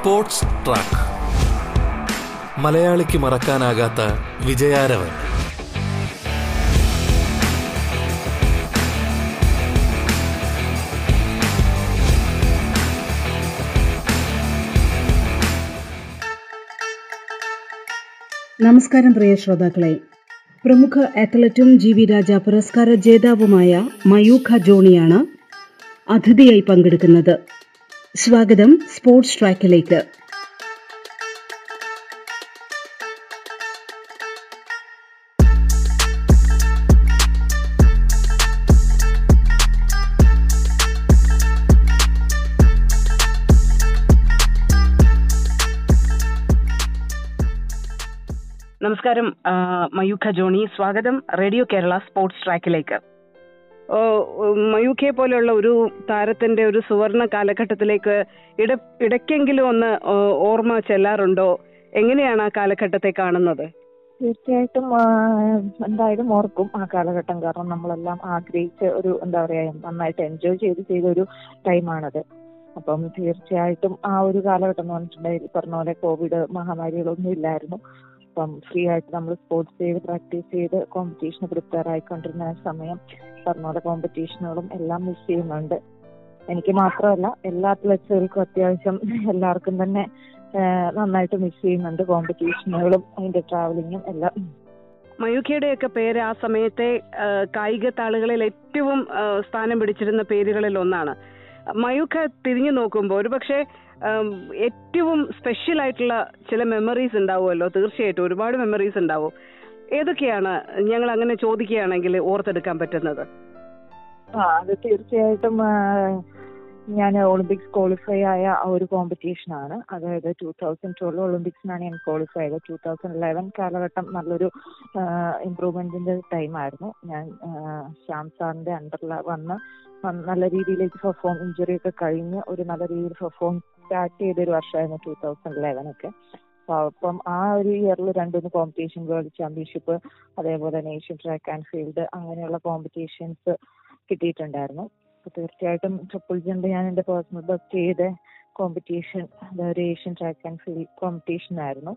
Sports track. മലയാളിക്ക് മറക്കാനാകാത്ത വിജയാരവൻ. നമസ്കാരം പ്രിയ ശ്രോതാക്കളെ. പ്രമുഖ അത്ലറ്റും ജി വി രാജ പുരസ്കാര ജേതാവുമായ മയൂഖ ജോണിയാണ് അതിഥിയായി പങ്കെടുക്കുന്നത്. സ്വാഗതം സ്പോർട്സ് ട്രാക്കിലേക്ക്. നമസ്കാരം മയൂഖ ജോണി. സ്വാഗതം റേഡിയോ കേരള സ്പോർട്സ് ട്രാക്കിലേക്ക്. ഓ, കെ പോലെയുള്ള ഒരു താരത്തിന്റെ ഒരു സുവർണ കാലഘട്ടത്തിലേക്ക് ഇട ഇടയ്ക്കെങ്കിലും ഒന്ന് ഓർമ്മ ചെല്ലാറുണ്ടോ? എങ്ങനെയാണ് ആ കാലഘട്ടത്തെ കാണുന്നത്? തീർച്ചയായിട്ടും എന്തായാലും ഓർക്കും ആ കാലഘട്ടം. കാരണം നമ്മളെല്ലാം ആഗ്രഹിച്ച ഒരു എന്താ പറയാ നന്നായിട്ട് എൻജോയ് ചെയ്ത് ചെയ്ത ഒരു ടൈമാണത് അപ്പം തീർച്ചയായിട്ടും ആ ഒരു കാലഘട്ടം എന്ന് പറഞ്ഞിട്ടുണ്ടെങ്കിൽ പറഞ്ഞ പോലെ കോവിഡ് മഹാമാരികളൊന്നും ഇല്ലായിരുന്നു. അപ്പം ഫ്രീ ആയിട്ട് നമ്മൾ സ്പോർട്സ് ചെയ്ത് പ്രാക്ടീസ് ചെയ്ത് കോമ്പറ്റീഷന് പ്രിപ്പയർ ആയിക്കൊണ്ടിരുന്ന സമയം പറഞ്ഞ പോലെ കോമ്പറ്റീഷനുകളും എല്ലാം മിസ് ചെയ്യുന്നുണ്ട്. എനിക്ക് മാത്രമല്ല എല്ലാ അത്ലറ്റ്സുകൾക്കും അത്യാവശ്യം എല്ലാവർക്കും തന്നെ നന്നായിട്ട് മിസ് ചെയ്യുന്നുണ്ട് കോമ്പറ്റീഷനുകളും അതിന്റെ ട്രാവലിങ്ങും എല്ലാം. മയൂഖയുടെയൊക്കെ പേര് ആ സമയത്തെ കായിക താളുകളിൽ ഏറ്റവും സ്ഥാനം പിടിച്ചിരുന്ന പേരുകളിൽ ഒന്നാണ്. മയൂഖ തിരിഞ്ഞു നോക്കുമ്പോൾ ഒരുപക്ഷെ ഏറ്റവും സ്പെഷ്യൽ ആയിട്ടുള്ള ചില മെമ്മറീസ് ഉണ്ടാവുമല്ലോ? തീർച്ചയായിട്ടും ഒരുപാട് മെമ്മറീസ് ഉണ്ടാവും. ഏതൊക്കെയാണ് ഞങ്ങൾ അങ്ങനെ ചോദിക്കുകയാണെങ്കിൽ ഓർത്തെടുക്കാൻ പറ്റുന്നത്? ആ അത് തീർച്ചയായിട്ടും ഞാൻ ഒളിമ്പിക്സ് ക്വാളിഫൈ ആയ ആ ഒരു കോമ്പറ്റീഷൻ ആണ്. അതായത് ടൂ തൗസൻഡ് ട്വൽവ് ഒളിമ്പിക്സിനാണ് ഞാൻ ക്വാളിഫൈ ആയത്. ടൂ തൗസൻഡ് ഇലവൻ കാലഘട്ടം നല്ലൊരു ഇമ്പ്രൂവ്മെന്റിന്റെ ടൈം ആയിരുന്നു. ഞാൻ ശ്യാം സാറിന്റെ അണ്ടറിൽ വന്ന് നല്ല രീതിയിലേക്ക് പെർഫോം ഇഞ്ചുറി ഒക്കെ കഴിഞ്ഞ് ഒരു നല്ല രീതിയിൽ പെർഫോം സ്റ്റാർട്ട് ചെയ്ത ഒരു വർഷമായിരുന്നു ടൂ തൗസൻഡ് ഇലവൻ ഒക്കെ. അപ്പൊ ആ ഒരു ഇയറിൽ രണ്ടുമൂന്ന് കോമ്പറ്റീഷൻ വേൾഡ് ചാമ്പ്യൻഷിപ്പ് അതേപോലെ ഏഷ്യൻ ട്രാക്ക് ആൻഡ് ഫീൽഡ് അങ്ങനെയുള്ള കോമ്പറ്റീഷൻസ് കിട്ടിയിട്ടുണ്ടായിരുന്നു. അപ്പൊ തീർച്ചയായിട്ടും ട്രിപ്പിൾ ജമ്പ് ഞാൻ എന്റെ പേഴ്സണൽ ബെസ്റ്റ് ചെയ്ത കോമ്പറ്റീഷൻ ഒരു Asian track and field competition ആയിരുന്നു.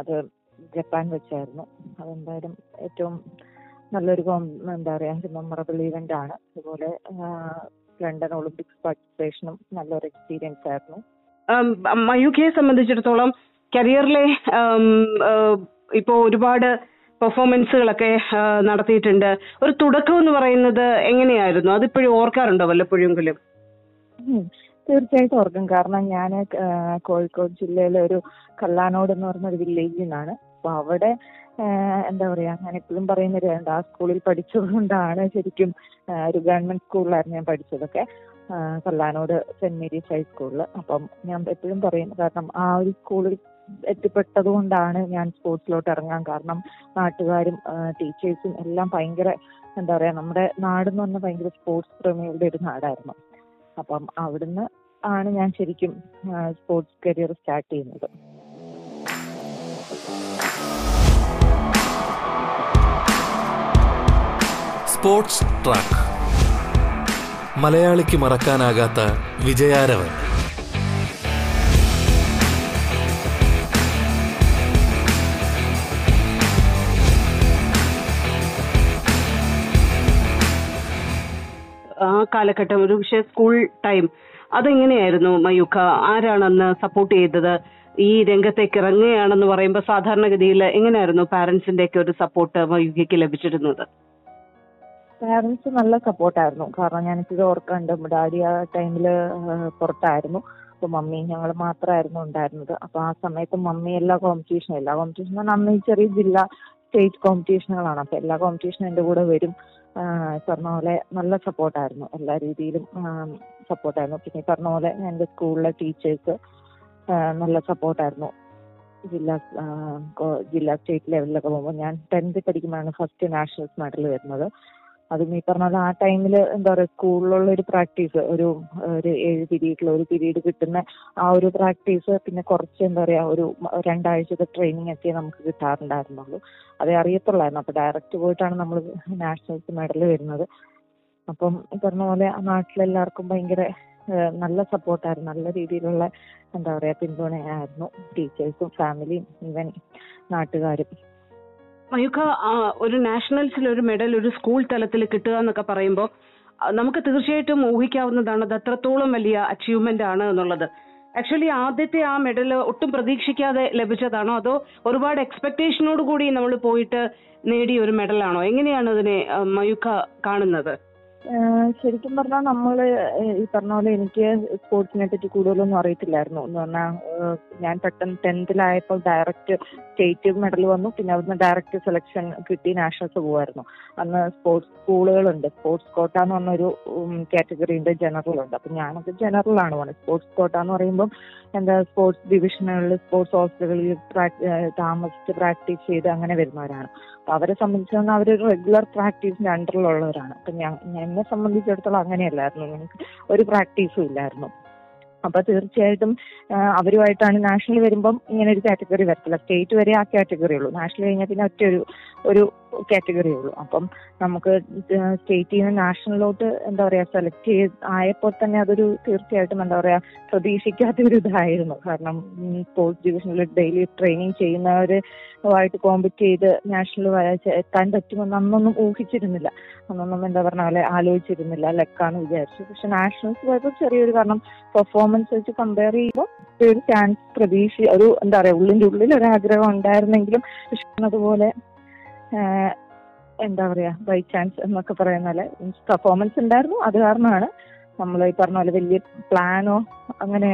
അത് ജപ്പാൻ വെച്ചായിരുന്നു. അതെന്തായാലും ഏറ്റവും നല്ലൊരു എന്താ പറയാ മെമ്മറബിൾ ഇവന്റ് ആണ്. അതുപോലെ ലണ്ടൻ ഒളിമ്പിക്സ് പാർട്ടിസിപ്പേഷനും നല്ലൊരു എക്സ്പീരിയൻസ് ആയിരുന്നു. മയൂഖയെ സംബന്ധിച്ചിടത്തോളം കരിയറിലെ ഇപ്പോ ഒരുപാട് പെർഫോമൻസുകളൊക്കെ നടത്തിയിട്ടുണ്ട്. ഒരു തുടക്കം എന്ന് പറയുന്നത് എങ്ങനെയായിരുന്നു? അതിപ്പോഴും ഓർക്കാറുണ്ടോ വല്ലപ്പോഴെങ്കിലും? തീർച്ചയായിട്ടും ഓർക്കും. കാരണം ഞാൻ കോഴിക്കോട് ജില്ലയിലെ ഒരു കല്ലാനോട് എന്ന് പറഞ്ഞ ഒരു വില്ലേജിൽ നിന്നാണ് അപ്പൊ അവിടെ എന്താ പറയാ ഞാൻ എപ്പോഴും പറയുന്ന ആ സ്കൂളിൽ പഠിച്ചതുകൊണ്ടാണ് ശരിക്കും ഒരു ഗവൺമെന്റ് സ്കൂളിലായിരുന്നു ഞാൻ പഠിച്ചതൊക്കെ. കല്ലാനോട് സെന്റ് മേരീസ് ഹൈസ്കൂളിൽ അപ്പം ഞാൻ എപ്പോഴും പറയും കാരണം ആ ഒരു സ്കൂളിൽ എത്തിപ്പെട്ടത് കൊണ്ടാണ് ഞാൻ സ്പോർട്സിലോട്ട് ഇറങ്ങാൻ കാരണം നാട്ടുകാരും ടീച്ചേഴ്സും എല്ലാം ഭയങ്കര എന്താ പറയാ നമ്മുടെ നാടെന്ന് പറഞ്ഞാൽ ഭയങ്കര സ്പോർട്സ് പ്രേമികളുടെ ഒരു നാടായിരുന്നു. അപ്പം അവിടുന്ന് ആണ് ഞാൻ ശരിക്കും സ്പോർട്സ് കരിയർ സ്റ്റാർട്ട് ചെയ്യുന്നത്. Sports track. മലയാളിക്ക് മറക്കാനാകാത്ത വിജയാരവൻ. ആ കാലഘട്ടം ഒരു പക്ഷേ സ്കൂൾ ടൈം അതെങ്ങനെയായിരുന്നു മയൂഖ ആരാണെന്ന് സപ്പോർട്ട് ചെയ്തത്? ഈ രംഗത്തേക്ക് ഇറങ്ങുകയാണെന്ന് പറയുമ്പോൾ സാധാരണഗതിയിൽ എങ്ങനെയായിരുന്നു പാരന്റ്സിന്റെ ഒക്കെ ഒരു സപ്പോർട്ട് മയൂഖയ്ക്ക് ലഭിച്ചിരുന്നത്? പാരന്റ്സ് നല്ല സപ്പോർട്ടായിരുന്നു കാരണം ഞാനിപ്പോഴും ഓർക്കുന്നുണ്ട് ഡാഡി ആ ടൈമിൽ പുറത്തായിരുന്നു. അപ്പൊ മമ്മി ഞങ്ങൾ മാത്രമായിരുന്നു ഉണ്ടായിരുന്നത്. അപ്പൊ ആ സമയത്ത് മമ്മി എല്ലാ കോമ്പറ്റീഷനും എല്ലാ കോമ്പറ്റീഷനും അന്ന് ഈ ചെറിയ ജില്ല സ്റ്റേറ്റ് കോമ്പറ്റീഷനുകളാണ് അപ്പൊ എല്ലാ കോമ്പറ്റീഷനും എന്റെ കൂടെ വരും. പറഞ്ഞ പോലെ നല്ല സപ്പോർട്ടായിരുന്നു എല്ലാ രീതിയിലും സപ്പോർട്ടായിരുന്നു പിന്നെ പറഞ്ഞ പോലെ എന്റെ സ്കൂളിലെ ടീച്ചേഴ്സ് നല്ല സപ്പോർട്ടായിരുന്നു ജില്ലാ ജില്ലാ സ്റ്റേറ്റ് ലെവലിലൊക്കെ പോകുമ്പോൾ ഞാൻ ടെൻത്ത് പഠിക്കുമ്പോഴാണ് ഫസ്റ്റ് നാഷണൽസ് മെഡൽ വരുന്നത്. അതും ഈ പറഞ്ഞ പോലെ ആ ടൈമിൽ എന്താ പറയുക സ്കൂളിലുള്ള ഒരു പ്രാക്ടീസ് ഒരു ഒരു ഏഴ് പീരീഡിൽ ഒരു പിരീഡ് കിട്ടുന്ന ആ ഒരു പ്രാക്ടീസ് പിന്നെ കുറച്ച് എന്താ പറയാ ഒരു രണ്ടാഴ്ചത്തെ ട്രെയിനിങ് ഒക്കെ നമുക്ക് കിട്ടാറുണ്ടായിരുന്നുള്ളൂ. അതേ അറിയത്തുള്ളായിരുന്നു. അപ്പൊ ഡയറക്റ്റ് പോയിട്ടാണ് നമ്മൾ നാഷണൽസ് മെഡൽ വരുന്നത്. അപ്പം പറഞ്ഞ പോലെ നാട്ടിലെല്ലാവർക്കും ഭയങ്കര നല്ല സപ്പോർട്ടായിരുന്നു. നല്ല രീതിയിലുള്ള എന്താ പറയാ പിന്തുണയായിരുന്നു ടീച്ചേഴ്സും ഫാമിലിയും ഈവൻ നാട്ടുകാരും. മയൂഖ ആ, ഒരു നാഷണൽസിൽ ഒരു മെഡൽ ഒരു സ്കൂൾ തലത്തിൽ കിട്ടുക എന്നൊക്കെ പറയുമ്പോൾ നമുക്ക് തീർച്ചയായിട്ടും ഊഹിക്കാവുന്നതാണ് അത് അത്രത്തോളം വലിയ അച്ചീവ്മെന്റ് ആണ് എന്നുള്ളത്. ആക്ച്വലി ആദ്യത്തെ ആ മെഡൽ ഒട്ടും പ്രതീക്ഷിക്കാതെ ലഭിച്ചതാണോ? അതോ ഒരുപാട് എക്സ്പെക്ടേഷനോട് കൂടി നമ്മൾ പോയിട്ട് നേടിയ ഒരു മെഡലാണോ? എങ്ങനെയാണ് അതിനെ മയൂഖ കാണുന്നത്? ശരിക്കും പറഞ്ഞാൽ നമ്മൾ ഈ പറഞ്ഞ പോലെ എനിക്ക് സ്പോർട്സിനെ പറ്റി കൂടുതലൊന്നും അറിയത്തില്ലായിരുന്നു. എന്ന് പറഞ്ഞാൽ ഞാൻ പെട്ടെന്ന് ടെൻത്തിലായപ്പോൾ ഡയറക്റ്റ് സ്റ്റേറ്റ് മെഡൽ വന്നു. പിന്നെ അവിടുന്ന് ഡയറക്റ്റ് സെലക്ഷൻ കിട്ടി നാഷണൽസ് പോകുമായിരുന്നു അന്ന് സ്പോർട്സ് സ്കൂളുകളുണ്ട് സ്പോർട്സ് കോട്ട എന്ന് പറഞ്ഞൊരു കാറ്റഗറി ഉണ്ട് ജനറൽ ഉണ്ട്. അപ്പൊ ഞാനൊക്കെ ജനറൽ ആണ്. പോണത് സ്പോർട്സ് കോട്ട എന്ന് പറയുമ്പോൾ എന്താ സ്പോർട്സ് ഡിവിഷനുകളിൽ സ്പോർട്സ് ഹോസ്റ്റലുകളിൽ താമസിച്ച് പ്രാക്ടീസ് ചെയ്ത് അങ്ങനെ വരുന്നവരാണ്. അപ്പൊ അവരെ സംബന്ധിച്ചിടത്തോളം അവരൊരു റെഗുലർ പ്രാക്ടീസിന്റെ അണ്ടറിലുള്ളവരാണ് അപ്പൊ എന്നെ സംബന്ധിച്ചിടത്തോളം അങ്ങനെയല്ലായിരുന്നു. ഞങ്ങൾക്ക് ഒരു പ്രാക്ടീസും ഇല്ലായിരുന്നു. അപ്പൊ തീർച്ചയായിട്ടും അവരുമായിട്ടാണ് നാഷണൽ വരുമ്പം ഇങ്ങനെ ഒരു കാറ്റഗറി വരത്തില്ല. സ്റ്റേറ്റ് വരെ ആ കാറ്റഗറി ഉള്ളൂ. നാഷണൽ കഴിഞ്ഞാൽ പിന്നെ ഒറ്റ ഒരു ഒരു കാറ്റഗറി ഉള്ളൂ. അപ്പം നമുക്ക് സ്റ്റേറ്റിൽ നിന്ന് നാഷണലിലോട്ട് എന്താ പറയാ സെലക്ട് ചെയ്ത് ആയപ്പോൾ തന്നെ അതൊരു തീർച്ചയായിട്ടും എന്താ പറയാ പ്രതീക്ഷിക്കാത്ത ഒരു ഇതായിരുന്നു. കാരണം സ്പോർട്സ് ഡിവിഷനിൽ ഡെയിലി ട്രെയിനിങ് ചെയ്യുന്നവരുമായിട്ട് കോമ്പറ്റ് ചെയ്ത് നാഷണൽ എത്താൻ പറ്റുമെന്ന് അന്നൊന്നും ഊഹിച്ചിരുന്നില്ല. അന്നൊന്നും എന്താ പറഞ്ഞ പോലെ ആലോചിച്ചിരുന്നില്ല ലക്കാന്ന് വിചാരിച്ചു. പക്ഷെ നാഷണൽസ് പോയപ്പോൾ ചെറിയൊരു കാരണം പെർഫോമൻസ് വെച്ച് കമ്പയർ ചെയ്യുമ്പോൾ ഒരു ചാൻസ് പ്രതീക്ഷ ഒരു എന്താ പറയാ ഉള്ളിന്റെ ഉള്ളിൽ ഒരു ആഗ്രഹം ഉണ്ടായിരുന്നെങ്കിലും പക്ഷെ അതുപോലെ എന്താ പറയാ ബൈ ചാൻസ് എന്നൊക്കെ പറയുന്ന പോലെ പെർഫോമൻസ് ഉണ്ടായിരുന്നു. അത് കാരണമാണ് നമ്മൾ ഈ പറഞ്ഞ പോലെ വലിയ പ്ലാനോ അങ്ങനെ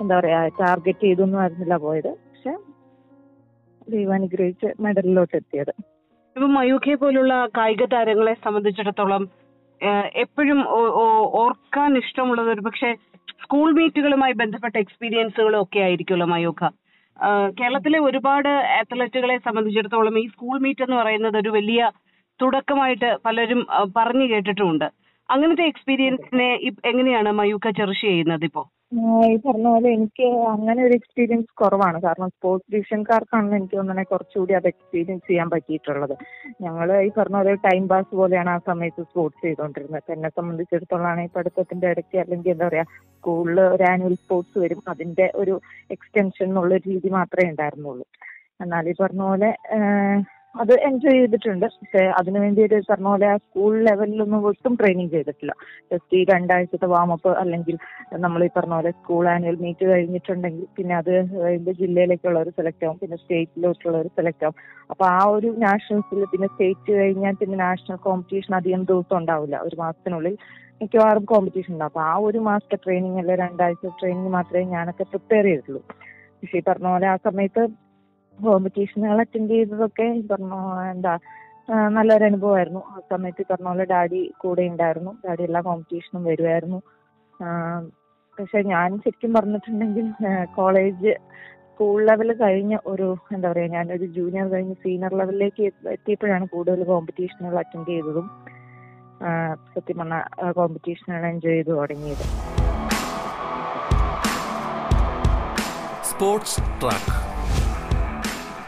എന്താ പറയാ ടാർഗറ്റ് ചെയ്തൊന്നും ആയിരുന്നില്ല പോയത്. പക്ഷെ ദൈവം അനുഗ്രഹിച്ച് മെഡലിലോട്ട് എത്തിയത്. ഇപ്പൊ മയൂഖെ പോലുള്ള കായിക താരങ്ങളെ സംബന്ധിച്ചിടത്തോളം എപ്പോഴും ഓർക്കാൻ ഇഷ്ടമുള്ളത് ഒരു പക്ഷേ സ്കൂൾ മീറ്റുകളുമായി ബന്ധപ്പെട്ട എക്സ്പീരിയൻസുകളും ഒക്കെ ആയിരിക്കുമല്ലോ മയൂഖ. കേരളത്തിലെ ഒരുപാട് അത്ലറ്റുകളെ സംബന്ധിച്ചിടത്തോളം ഈ സ്കൂൾ മീറ്റ് എന്ന് പറയുന്നത് ഒരു വലിയ തുടക്കമായിട്ട് പലരും പറഞ്ഞു കേട്ടിട്ടുമുണ്ട്. അങ്ങനത്തെ എക്സ്പീരിയൻസിനെ എങ്ങനെയാണ് മയൂഖ ചെറിഷ് ചെയ്യുന്നത് ഇപ്പോ? ആഹ് ഈ പറഞ്ഞ പോലെ എനിക്ക് അങ്ങനെ ഒരു എക്സ്പീരിയൻസ് കുറവാണ്. കാരണം സ്പോർട്സ് ഡിവിഷൻകാർക്കാണ് എനിക്ക് തോന്നുന്നത് കുറച്ചുകൂടി അത് എക്സ്പീരിയൻസ് ചെയ്യാൻ പറ്റിയിട്ടുള്ളത്. ഞങ്ങൾ ഈ പറഞ്ഞ പോലെ ടൈം പാസ് പോലെയാണ് ആ സമയത്ത് സ്പോർട്സ് ചെയ്തുകൊണ്ടിരുന്നത് എന്നെ സംബന്ധിച്ചിടത്തോളം ഈ പഠിത്തത്തിന്റെ ഇടയ്ക്ക് അല്ലെങ്കിൽ എന്താ പറയാ സ്കൂളിൽ ഒരു ആനുവൽ സ്പോർട്സ് വരും. അതിന്റെ ഒരു എക്സ്റ്റൻഷൻ എന്നുള്ള രീതി മാത്രമേ ഉണ്ടായിരുന്നുള്ളൂ. എന്നാൽ ഈ പറഞ്ഞ പോലെ അത് എൻജോയ് ചെയ്തിട്ടുണ്ട്. പക്ഷെ അതിനു വേണ്ടി ഒരു പറഞ്ഞ പോലെ ആ സ്കൂൾ ലെവലിലൊന്നും ഒട്ടും ട്രെയിനിങ് ചെയ്തിട്ടില്ല. ജസ്റ്റ് ഈ രണ്ടാഴ്ചത്തെ വാമപ്പ് അല്ലെങ്കിൽ നമ്മൾ ഈ പറഞ്ഞ പോലെ സ്കൂൾ ആനുവൽ മീറ്റ് കഴിഞ്ഞിട്ടുണ്ടെങ്കിൽ പിന്നെ അത് കഴിഞ്ഞ് ഒരു സെലക്ട് ആവും. പിന്നെ സ്റ്റേറ്റിലോട്ടുള്ളവർ സെലക്ട് ആവും. അപ്പൊ ആ ഒരു നാഷണൽസിൽ പിന്നെ സ്റ്റേറ്റ് കഴിഞ്ഞാൽ പിന്നെ നാഷണൽ കോമ്പറ്റീഷൻ അധികം ദിവസം ഉണ്ടാവില്ല. ഒരു മാസത്തിനുള്ളിൽ മിക്കവാറും കോമ്പറ്റീഷൻ ഉണ്ടാവും. അപ്പൊ ആ ഒരു മാസത്തെ ട്രെയിനിങ് അല്ലെ രണ്ടാഴ്ച ട്രെയിനിങ് മാത്രമേ ഞാനൊക്കെ പ്രിപ്പയർ ചെയ്തിട്ടുള്ളൂ. പക്ഷേ പറഞ്ഞ പോലെ ആ സമയത്ത് കോമ്പറ്റീഷനുകൾ അറ്റൻഡ് ചെയ്തതൊക്കെ പറഞ്ഞ എന്താ നല്ലൊരു അനുഭവമായിരുന്നു. ആ സമയത്ത് പറഞ്ഞ പോലെ ഡാഡി കൂടെ ഉണ്ടായിരുന്നു. ഡാഡി എല്ലാ കോമ്പറ്റീഷനും വരുമായിരുന്നു പക്ഷെ ഞാൻ ശരിക്കും പറഞ്ഞിട്ടുണ്ടെങ്കിൽ കോളേജ് സ്കൂൾ ലെവൽ കഴിഞ്ഞ ഒരു എന്താ പറയാ ഒരു ജൂനിയർ കഴിഞ്ഞ് സീനിയർ ലെവലിലേക്ക് എത്തിയപ്പോഴാണ് കൂടുതൽ കോമ്പറ്റീഷനുകൾ അറ്റൻഡ് ചെയ്തതും. സത്യം പറഞ്ഞ കോമ്പറ്റീഷനുകൾ എൻജോയ് ചെയ്ത് തുടങ്ങിയത്. സ്പോർട്സ് ട്രാക്ക്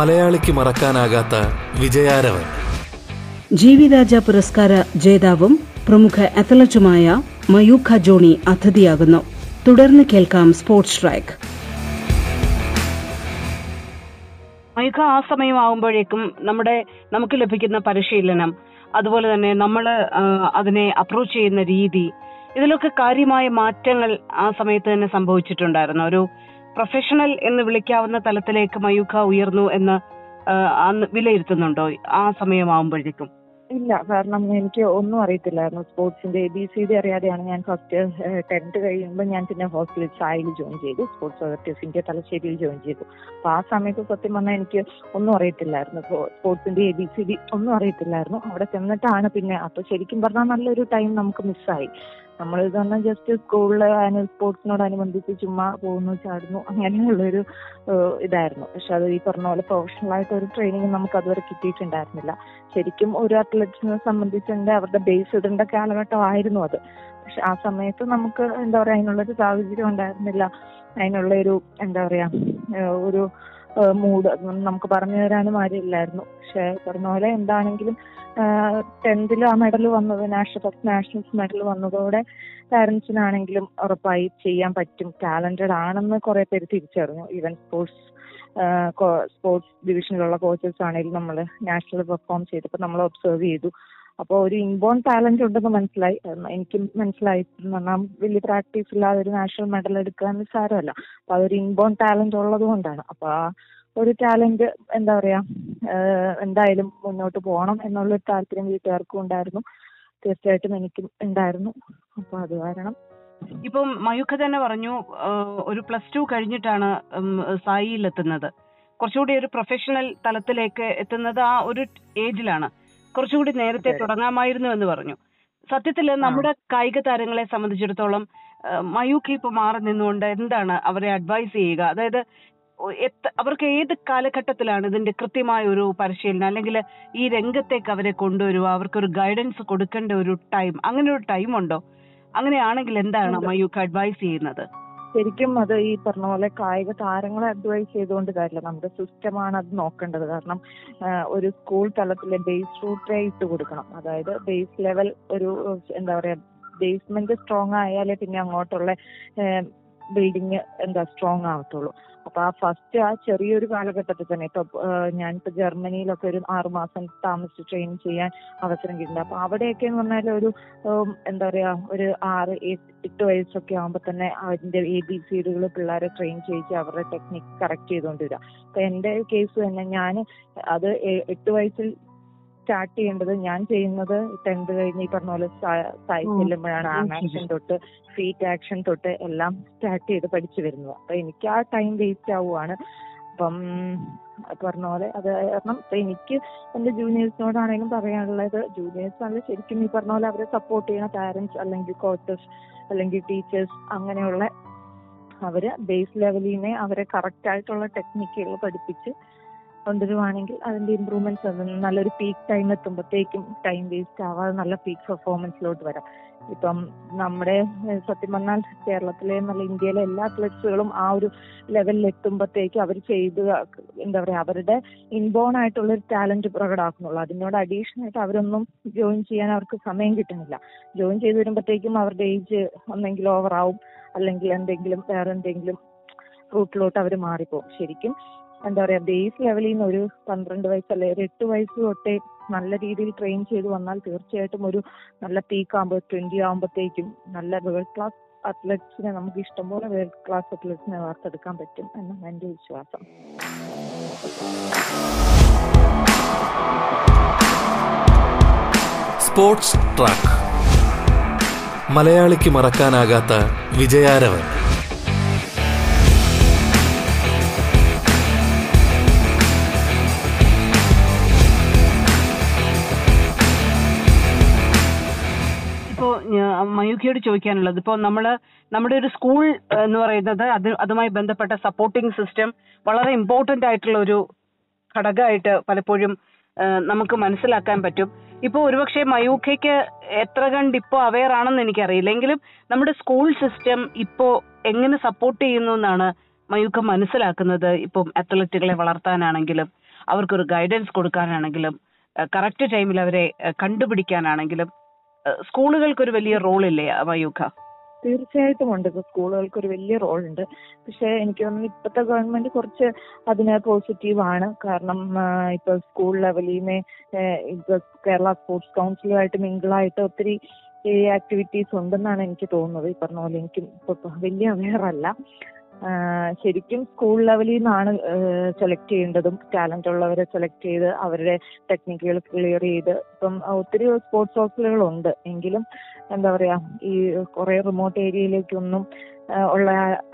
മലയാളിക്ക് മറക്കാനാകാത്ത വിജയാരവൻ. ജീവിരാജ പുരസ്കാര ജേതാവും പ്രമുഖ അത്ലറ്റുമായ മയൂഖ ജോണി അതിഥിയാകുന്നു. തുടർന്ന് കേൾക്കാം സ്പോർട്സ് ട്രാക്ക്. മയൂഖ ആ സമയമാകുമ്പോഴേക്കും നമ്മുടെ നമുക്ക് ലഭിക്കുന്ന പരിശീലനം അതുപോലെ തന്നെ നമ്മൾ അതിനെ അപ്രോച്ച് ചെയ്യുന്ന രീതി ഇതിലൊക്കെ കാര്യമായ മാറ്റങ്ങൾ ആ സമയത്ത് തന്നെ സംഭവിച്ചിട്ടുണ്ടായിരുന്നു. ഒരു പ്രൊഫഷണൽ എന്ന് വിളിക്കാവുന്ന തലത്തിലേക്ക് മയൂഖ ഉയർന്നു എന്ന് വിലയിരുത്തുന്നുണ്ടോ ആ സമയമാകുമ്പോഴേക്കും ഇല്ല കാരണം എനിക്ക് ഒന്നും അറിയത്തില്ലായിരുന്നു. സ്പോർട്സിന്റെ എ ബി സി ഡി അറിയാതെയാണ് ഞാൻ ഫസ്റ്റ് ടെൻത്ത് കഴിയുമ്പോൾ ഞാൻ പിന്നെ ഹോസ്റ്റലിൽ ചായയിൽ ജോയിൻ ചെയ്തു. സ്പോർട്സ് അതോറിറ്റി ഓഫ് ഇന്ത്യ തലശ്ശേരിയിൽ ജോയിൻ ചെയ്തു. അപ്പൊ ആ സമയത്ത് സത്യം പറഞ്ഞാൽ എനിക്ക് ഒന്നും അറിയത്തില്ലായിരുന്നു. സ്പോർട്സിന്റെ എ ബി സി ഡി ഒന്നും അറിയത്തില്ലായിരുന്നു. അവിടെ ചെന്നിട്ടാണ് പിന്നെ അപ്പൊ ശരിക്കും പറഞ്ഞാൽ നല്ലൊരു ടൈം നമുക്ക് മിസ്സായി. നമ്മൾ ഇത് പറഞ്ഞാൽ ജസ്റ്റ് സ്കൂളിലെ ആനുവൽ സ്പോർട്സിനോടനുബന്ധിച്ച് ചുമ്മാ പോകുന്നു ചാടുന്നു അങ്ങനെയുള്ളൊരു ഇതായിരുന്നു. പക്ഷെ അത് ഈ പറഞ്ഞ പോലെ പ്രൊഫഷണൽ ആയിട്ട് ഒരു ട്രെയിനിങ് നമുക്ക് അതുവരെ കിട്ടിയിട്ടുണ്ടായിരുന്നില്ല. ശരിക്കും ഒരു അത്ലറ്റിനെ സംബന്ധിച്ചുണ്ടെങ്കിൽ അവരുടെ ബേസ് ഇടേണ്ട കാലഘട്ടമായിരുന്നു അത്. പക്ഷെ ആ സമയത്ത് നമുക്ക് എന്താ പറയാ അതിനുള്ളൊരു സാഹചര്യം ഉണ്ടായിരുന്നില്ല. അതിനുള്ള ഒരു എന്താ പറയാ ഒരു മൂഡ് നമുക്ക് പറഞ്ഞു തരാനും ആരുമില്ലായിരുന്നു. പക്ഷേ പറഞ്ഞ പോലെ എന്താണെങ്കിലും ടെൻത്തിൽ ആ മെഡൽ വന്നത് നാഷണൽ ഫസ്റ്റ് നാഷണൽസ് മെഡൽ വന്നതോടെ പാരന്റ്സിനാണെങ്കിലും ഉറപ്പായി ചെയ്യാൻ പറ്റും. ടാലന്റഡ് ആണെന്ന് കുറെ പേര് തിരിച്ചറിഞ്ഞു. ഈവൻ സ്പോർട്സ് സ്പോർട്സ് ഡിവിഷനിലുള്ള കോച്ചസ് ആണെങ്കിലും നമ്മൾ നാഷണൽ പെർഫോം ചെയ്തപ്പോൾ നമ്മൾ ഒബ്സർവ് ചെയ്തു. അപ്പോൾ ഒരു ഇൻബോൺ ടാലന്റ് ഉണ്ടെന്ന് മനസ്സിലായി. എനിക്ക് മനസ്സിലായി പറഞ്ഞാൽ വലിയ പ്രാക്ടീസ് ഇല്ലാതെ ഒരു നാഷണൽ മെഡൽ എടുക്കാൻ സാരമല്ല. അപ്പൊ അതൊരു ഇൻബോൺ ടാലന്റ് ഉള്ളത് കൊണ്ടാണ്. അപ്പൊ ആ ഒരു ടാലന്റ് എന്താ പറയാ എന്തായാലും മുന്നോട്ട് പോകണം എന്നുള്ളൊരു താല്പര്യം വീട്ടുകാർക്കും ഉണ്ടായിരുന്നു. തീർച്ചയായിട്ടും എനിക്കും ഉണ്ടായിരുന്നു. അപ്പൊ അത് കാരണം. ഇപ്പം മയൂഖ തന്നെ പറഞ്ഞു ഒരു പ്ലസ് ടു കഴിഞ്ഞിട്ടാണ് സായിയിൽ എത്തുന്നത് കുറച്ചുകൂടി ഒരു പ്രൊഫഷണൽ തലത്തിലേക്ക് എത്തുന്നത് ആ ഒരു ഏജിലാണ് കുറച്ചുകൂടി നേരത്തെ. തുടങ്ങാമായിരുന്നു എന്ന് പറഞ്ഞു. സത്യത്തിൽ നമ്മുടെ കായിക താരങ്ങളെ സംബന്ധിച്ചിടത്തോളം മയൂഖ് ഇപ്പൊ മാറി നിന്നുകൊണ്ട് എന്താണ് അവരെ അഡ്വൈസ് ചെയ്യുക? അതായത് അവർക്ക് ഏത് കാലഘട്ടത്തിലാണ് ഇതിന്റെ കൃത്യമായ ഒരു പരിശീലനം? അല്ലെങ്കിൽ ഈ രംഗത്തേക്ക് അവരെ കൊണ്ടുവരുക അവർക്കൊരു ഗൈഡൻസ് കൊടുക്കേണ്ട ഒരു ടൈം അങ്ങനെ ഒരു ടൈം ഉണ്ടോ? അങ്ങനെയാണെങ്കിൽ എന്താണ് മയൂക്ക് അഡ്വൈസ് ചെയ്യുന്നത്? ശരിക്കും അത് ഈ പറഞ്ഞ പോലെ കായിക താരങ്ങളെ അഡ്വൈസ് ചെയ്തുകൊണ്ട് കാര്യമില്ല. നമ്മുടെ സിസ്റ്റമാണ് അത് നോക്കേണ്ടത്. കാരണം ഒരു സ്കൂൾ തലത്തിലെ ബേസ് റൂട്ടേ ഇട്ട് കൊടുക്കണം. അതായത് ബേസ് ലെവൽ ഒരു എന്താ പറയാ ബേസ്മെന്റ് സ്ട്രോങ് ആയാലേ പിന്നെ അങ്ങോട്ടുള്ള ബിൽഡിങ് എന്താ സ്ട്രോങ് ആവത്തുള്ളൂ. അപ്പൊ ആ ഫസ്റ്റ് ആ ചെറിയൊരു കാലഘട്ടത്തിൽ തന്നെ ഇപ്പൊ ഞാനിപ്പോ ജർമ്മനിയിലൊക്കെ ഒരു ആറുമാസം താമസിച്ച് ട്രെയിൻ ചെയ്യാൻ അവസരം കിട്ടുന്നുണ്ട് അപ്പൊ അവിടെയൊക്കെ എന്ന് പറഞ്ഞാൽ ഒരു എന്താ പറയാ ഒരു ആറ് എട്ട് വയസ്സൊക്കെ ആകുമ്പോൾ തന്നെ അതിന്റെ എ ബി സിഡുകൾ പിള്ളേരെ ട്രെയിൻ ചെയ്യിച്ച് അവരുടെ ടെക്നിക്ക് കറക്റ്റ് ചെയ്തുകൊണ്ട് വരിക അപ്പൊ എന്റെ കേസ് തന്നെ ഞാൻ അത് എട്ട് വയസ്സിൽ സ്റ്റാർട്ട് ചെയ്യേണ്ടത് ഞാൻ ചെയ്യുന്നത് ടെൻത്ത് കഴിഞ്ഞ് ഈ പറഞ്ഞ പോലെ സൈസ് ചെല്ലുമ്പോഴാണ് ആം ആക്ഷൻ തൊട്ട് ഫീറ്റ് ആക്ഷൻ തൊട്ട് എല്ലാം സ്റ്റാർട്ട് ചെയ്ത് പഠിച്ചു വരുന്നത്. അപ്പൊ എനിക്ക് ആ ടൈം വേസ്റ്റ് ആവുകയാണ് അപ്പം പറഞ്ഞ പോലെ അത് കാരണം ഇപ്പൊ എനിക്ക് എന്റെ ജൂനിയേഴ്സിനോടാണെങ്കിലും പറയാനുള്ളത് ജൂനിയേഴ്സ് ആണെങ്കിൽ ശരിക്കും ഈ പറഞ്ഞ പോലെ അവരെ സപ്പോർട്ട് ചെയ്യുന്ന പാരന്റ്സ് അല്ലെങ്കിൽ കോച്ചസ് അല്ലെങ്കിൽ ടീച്ചേഴ്സ് അങ്ങനെയുള്ള അവർ ബേസ് ലെവലിനെ അവരെ കറക്റ്റ് ആയിട്ടുള്ള ടെക്നിക്കുകൾ പഠിപ്പിച്ച് കൊണ്ടുവരുവാണെങ്കിൽ അതിന്റെ ഇമ്പ്രൂവ്മെന്റ്സ് നല്ലൊരു പീക്ക് ടൈം എത്തുമ്പോഴത്തേക്കും ടൈം വേസ്റ്റ് ആവാതെ നല്ല പീക്ക് പെർഫോമൻസിലോട്ട് വരാം. ഇപ്പം നമ്മുടെ സത്യം പറഞ്ഞാൽ കേരളത്തിലെ നല്ല ഇന്ത്യയിലെ എല്ലാ അത്ലറ്റ്സുകളും ആ ഒരു ലെവലിൽ എത്തുമ്പോഴത്തേക്കും അവർ ചെയ്ത് എന്താ പറയാ അവരുടെ ഇൻബോൺ ആയിട്ടുള്ള ഒരു ടാലന്റ് പ്രകടമാക്കുന്നുള്ളൂ അതിനോട് അഡീഷണൽ ആയിട്ട് അവരൊന്നും ജോയിൻ ചെയ്യാൻ അവർക്ക് സമയം കിട്ടുന്നില്ല. ജോയിൻ ചെയ്ത് വരുമ്പോഴത്തേക്കും അവരുടെ ഏജ് ഒന്നെങ്കിൽ ഓവറാവും അല്ലെങ്കിൽ എന്തെങ്കിലും വേറെ എന്തെങ്കിലും റൂട്ടിലോട്ട് അവർ മാറിപ്പോകും ശരിക്കും എന്താ പറയാ ബേസ് ലെവലിൽ നിന്ന് ഒരു പന്ത്രണ്ട് വയസ്സ് അല്ലെങ്കിൽ ഒരു എട്ട് വയസ്സ് തൊട്ടേ നല്ല രീതിയിൽ ട്രെയിൻ ചെയ്ത് വന്നാൽ തീർച്ചയായിട്ടും ഒരു നല്ല പീക്ക് ആകുമ്പോൾ ട്വന്റി ആകുമ്പോഴത്തേക്കും നല്ല വേൾഡ് ക്ലാസ് അത്ലറ്റ്സിനെ നമുക്ക് ഇഷ്ടംപോലെ വേൾഡ് ക്ലാസ് അത്ലറ്റ്സിനെ വാർത്തെടുക്കാൻ പറ്റും എന്നാണ് എന്റെ വിശ്വാസം. സ്പോർട്സ് ട്രാക്ക് മലയാളിക്ക് മറക്കാനാകാത്ത വിജയാരവൻ. മയൂഖിയോട് ചോദിക്കാനുള്ളത്. ഇപ്പോൾ നമ്മൾ നമ്മുടെ ഒരു സ്കൂൾ എന്ന് പറയുന്നത് അത് അതുമായി ബന്ധപ്പെട്ട സപ്പോർട്ടിംഗ് സിസ്റ്റം വളരെ ഇമ്പോർട്ടന്റ് ആയിട്ടുള്ള ഒരു ഘടകമായിട്ട് പലപ്പോഴും നമുക്ക് മനസ്സിലാക്കാൻ പറ്റും. ഇപ്പോൾ ഒരുപക്ഷെ മയൂഖയ്ക്ക് എത്ര കണ്ട് ഇപ്പോൾ അവെയർ ആണെന്ന് എനിക്കറിയില്ല. എങ്കിലും നമ്മുടെ സ്കൂൾ സിസ്റ്റം ഇപ്പോൾ എങ്ങനെ സപ്പോർട്ട് ചെയ്യുന്നു എന്നാണ് മയൂഖ മനസ്സിലാക്കുന്നത്. ഇപ്പം അത്ലറ്റുകളെ വളർത്താനാണെങ്കിലും അവർക്കൊരു ഗൈഡൻസ് കൊടുക്കാനാണെങ്കിലും കറക്റ്റ് ടൈമിൽ അവരെ കണ്ടുപിടിക്കാനാണെങ്കിലും. സ്കൂളുകൾക്ക് ഒരു വലിയ റോൾ ഇല്ലേ മയൂഖ? തീർച്ചയായിട്ടും ഉണ്ട്. ഇപ്പൊ സ്കൂളുകൾക്ക് ഒരു വലിയ റോൾ ഉണ്ട് പക്ഷെ എനിക്ക് തോന്നുന്നു ഇപ്പോഴത്തെ ഗവൺമെന്റ് കുറച്ച് അതിന് പോസിറ്റീവ് ആണ്. കാരണം ഇപ്പൊ സ്കൂൾ ലെവലിൽ ഇപ്പൊ കേരള സ്പോർട്സ് കൗൺസിലുമായിട്ട് മിങ്കിളായിട്ട് ഒത്തിരി ഈ ആക്ടിവിറ്റീസ് ഉണ്ടെന്നാണ് എനിക്ക് തോന്നുന്നത്. ഈ പറഞ്ഞ പോലെ എനിക്ക് വലിയ അവയർ അല്ല ശരിക്കും സ്കൂൾ ലെവലിൽ നിന്നാണ് സെലക്ട് ചെയ്യേണ്ടതും ടാലന്റ് ഉള്ളവരെ സെലക്ട് ചെയ്ത് അവരുടെ ടെക്നിക്കുകൾ ക്ലിയർ ചെയ്ത് ഇപ്പം ഒത്തിരി സ്പോർട്സ് ഹോസ്റ്റലുകളുണ്ട് എങ്കിലും എന്താ പറയാ ഈ കുറെ റിമോട്ട് ഏരിയയിലേക്കൊന്നും ഉള്ള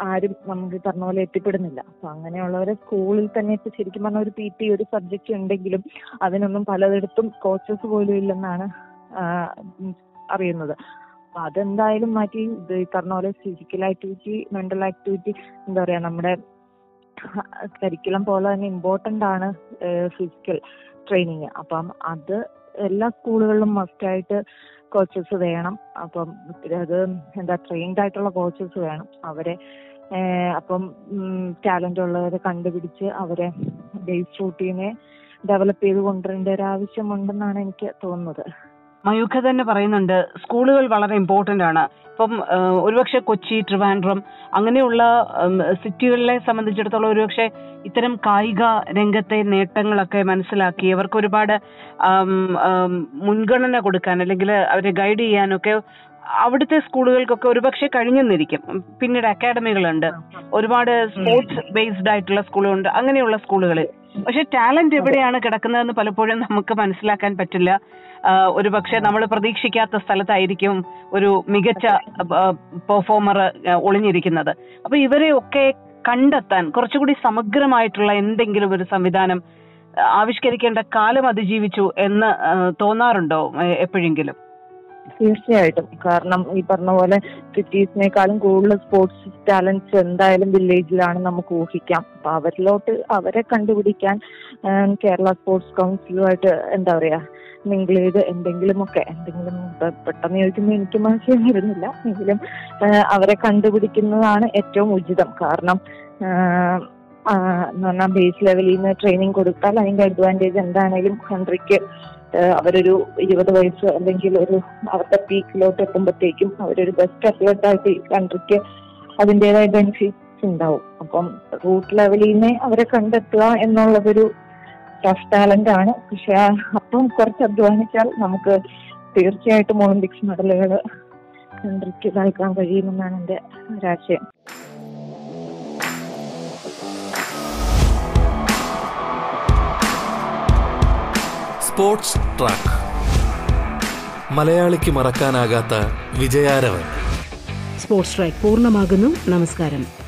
ആരും നമുക്ക് പറഞ്ഞ പോലെ എത്തിപ്പെടുന്നില്ല. അപ്പൊ അങ്ങനെയുള്ളവരെ സ്കൂളിൽ തന്നെ ഇപ്പൊ ശരിക്കും പറഞ്ഞ ഒരു പി ടി ഒരു സബ്ജക്ട് ഉണ്ടെങ്കിലും അതിനൊന്നും പലയിടത്തും കോച്ചസ് പോലും ഇല്ലെന്നാണ് അറിയുന്നത്. അപ്പൊ അതെന്തായാലും മാറ്റി ഇത് ഈ പറഞ്ഞ പോലെ ഫിസിക്കൽ ആക്ടിവിറ്റി മെന്റൽ ആക്ടിവിറ്റി എന്താ പറയാ നമ്മുടെ കരിക്കുലം പോലെ തന്നെ ഇമ്പോർട്ടന്റ് ആണ് ഫിസിക്കൽ ട്രെയിനിങ് അപ്പം അത് എല്ലാ സ്കൂളുകളിലും മസ്റ്റ് ആയിട്ട് കോച്ചസ് വേണം. അപ്പം അത് എന്താ ട്രെയിൻഡ് ആയിട്ടുള്ള കോച്ചസ് വേണം. അവരെ അപ്പം ടാലന്റ് ഉള്ളവരെ കണ്ടുപിടിച്ച് അവരെ ബേസ് റൂട്ടീനെ ഡെവലപ്പ് ചെയ്ത് കൊണ്ടുവരേണ്ട ഒരു ആവശ്യമുണ്ടെന്നാണ് എനിക്ക് തോന്നുന്നത്. മയൂഖ തന്നെ പറയുന്നുണ്ട് സ്കൂളുകൾ വളരെ ഇമ്പോർട്ടന്റ് ആണ്. ഇപ്പം ഒരുപക്ഷെ കൊച്ചി ട്രിവാൻഡ്രം അങ്ങനെയുള്ള സിറ്റികളിലെ സംബന്ധിച്ചിടത്തോളം ഒരുപക്ഷെ ഇത്തരം കായിക രംഗത്തെ നേട്ടങ്ങളൊക്കെ മനസ്സിലാക്കി അവർക്ക് ഒരുപാട് മുൻഗണന കൊടുക്കാൻ അല്ലെങ്കിൽ അവരെ ഗൈഡ് ചെയ്യാനൊക്കെ അവിടുത്തെ സ്കൂളുകൾക്കൊക്കെ ഒരുപക്ഷെ കഴിഞ്ഞെന്നിരിക്കും. പിന്നീട് അക്കാഡമികളുണ്ട് ഒരുപാട് സ്പോർട്സ് ബേസ്ഡ് ആയിട്ടുള്ള സ്കൂളുകളുണ്ട്. അങ്ങനെയുള്ള സ്കൂളുകളിൽ. പക്ഷെ ടാലന്റ് എവിടെയാണ് കിടക്കുന്നതെന്ന് പലപ്പോഴും നമുക്ക് മനസ്സിലാക്കാൻ പറ്റില്ല. ഒരു പക്ഷെ നമ്മൾ പ്രതീക്ഷിക്കാത്ത സ്ഥലത്തായിരിക്കും ഒരു മികച്ച പെർഫോമർ ഒളിഞ്ഞിരിക്കുന്നത്. അപ്പൊ ഇവരെ ഒക്കെ കണ്ടെത്താൻ കുറച്ചുകൂടി സമഗ്രമായിട്ടുള്ള എന്തെങ്കിലും ഒരു സംവിധാനം ആവിഷ്കരിക്കേണ്ട കാലം അതിജീവിച്ചു എന്ന് തോന്നാറുണ്ടോ എപ്പോഴെങ്കിലും? തീർച്ചയായിട്ടും. കാരണം ഈ പറഞ്ഞ പോലെ സിറ്റീസിനേക്കാളും കൂടുതൽ സ്പോർട്സ് ടാലൻസ് എന്തായാലും വില്ലേജിലാണ് നമുക്ക് ഊഹിക്കാം. അപ്പൊ അവരിലോട്ട് അവരെ കണ്ടുപിടിക്കാൻ കേരള സ്പോർട്സ് കൗൺസിലുമായിട്ട് എന്താ പറയാ മിങ്കിൾ ചെയ്ത് എന്തെങ്കിലുമൊക്കെ എന്തെങ്കിലും പെട്ടെന്ന് ചോദിക്കുമ്പോൾ എനിക്ക് മനസ്സിൽ വരുന്നില്ല. എങ്കിലും അവരെ കണ്ടുപിടിക്കുന്നതാണ് ഏറ്റവും ഉചിതം. കാരണം എന്ന് പറഞ്ഞാൽ ബേസ് ലെവലിൽ നിന്ന് ട്രെയിനിങ് കൊടുത്താൽ അതിന്റെ അഡ്വാന്റേജ് എന്താണെങ്കിലും കൺട്രിക്ക് അവരൊരു ഇരുപത് വയസ്സ് അല്ലെങ്കിൽ ഒരു അവരുടെ പീക്കിലോട്ട് എത്തുമ്പോഴത്തേക്കും അവരൊരു ബെസ്റ്റ് അത്ലറ്റ് ആയിട്ട് ഈ കൺട്രിക്ക് അതിന്റെതായ ബെനിഫിറ്റ്സ് ഉണ്ടാവും. അപ്പം റൂട്ട് ലെവലിൽ നിന്ന് അവരെ കണ്ടെത്തുക എന്നുള്ളതൊരു ടഫ് ടാലന്റ് ആണ്. പക്ഷെ അപ്പം കുറച്ച് അധ്വാനിച്ചാൽ നമുക്ക് തീർച്ചയായിട്ടും ഒളിമ്പിക്സ് മെഡലുകൾ കൺട്രിക്ക് നൽകാൻ കഴിയുമെന്നാണ് എന്റെ ഒരാശയം. Sports track. മലയാളിക്ക് മറക്കാനാകാത്ത വിജയാരവൻ. സ്പോർട്സ് ട്രാക്ക് പൂർണമാകുന്നു. നമസ്കാരം.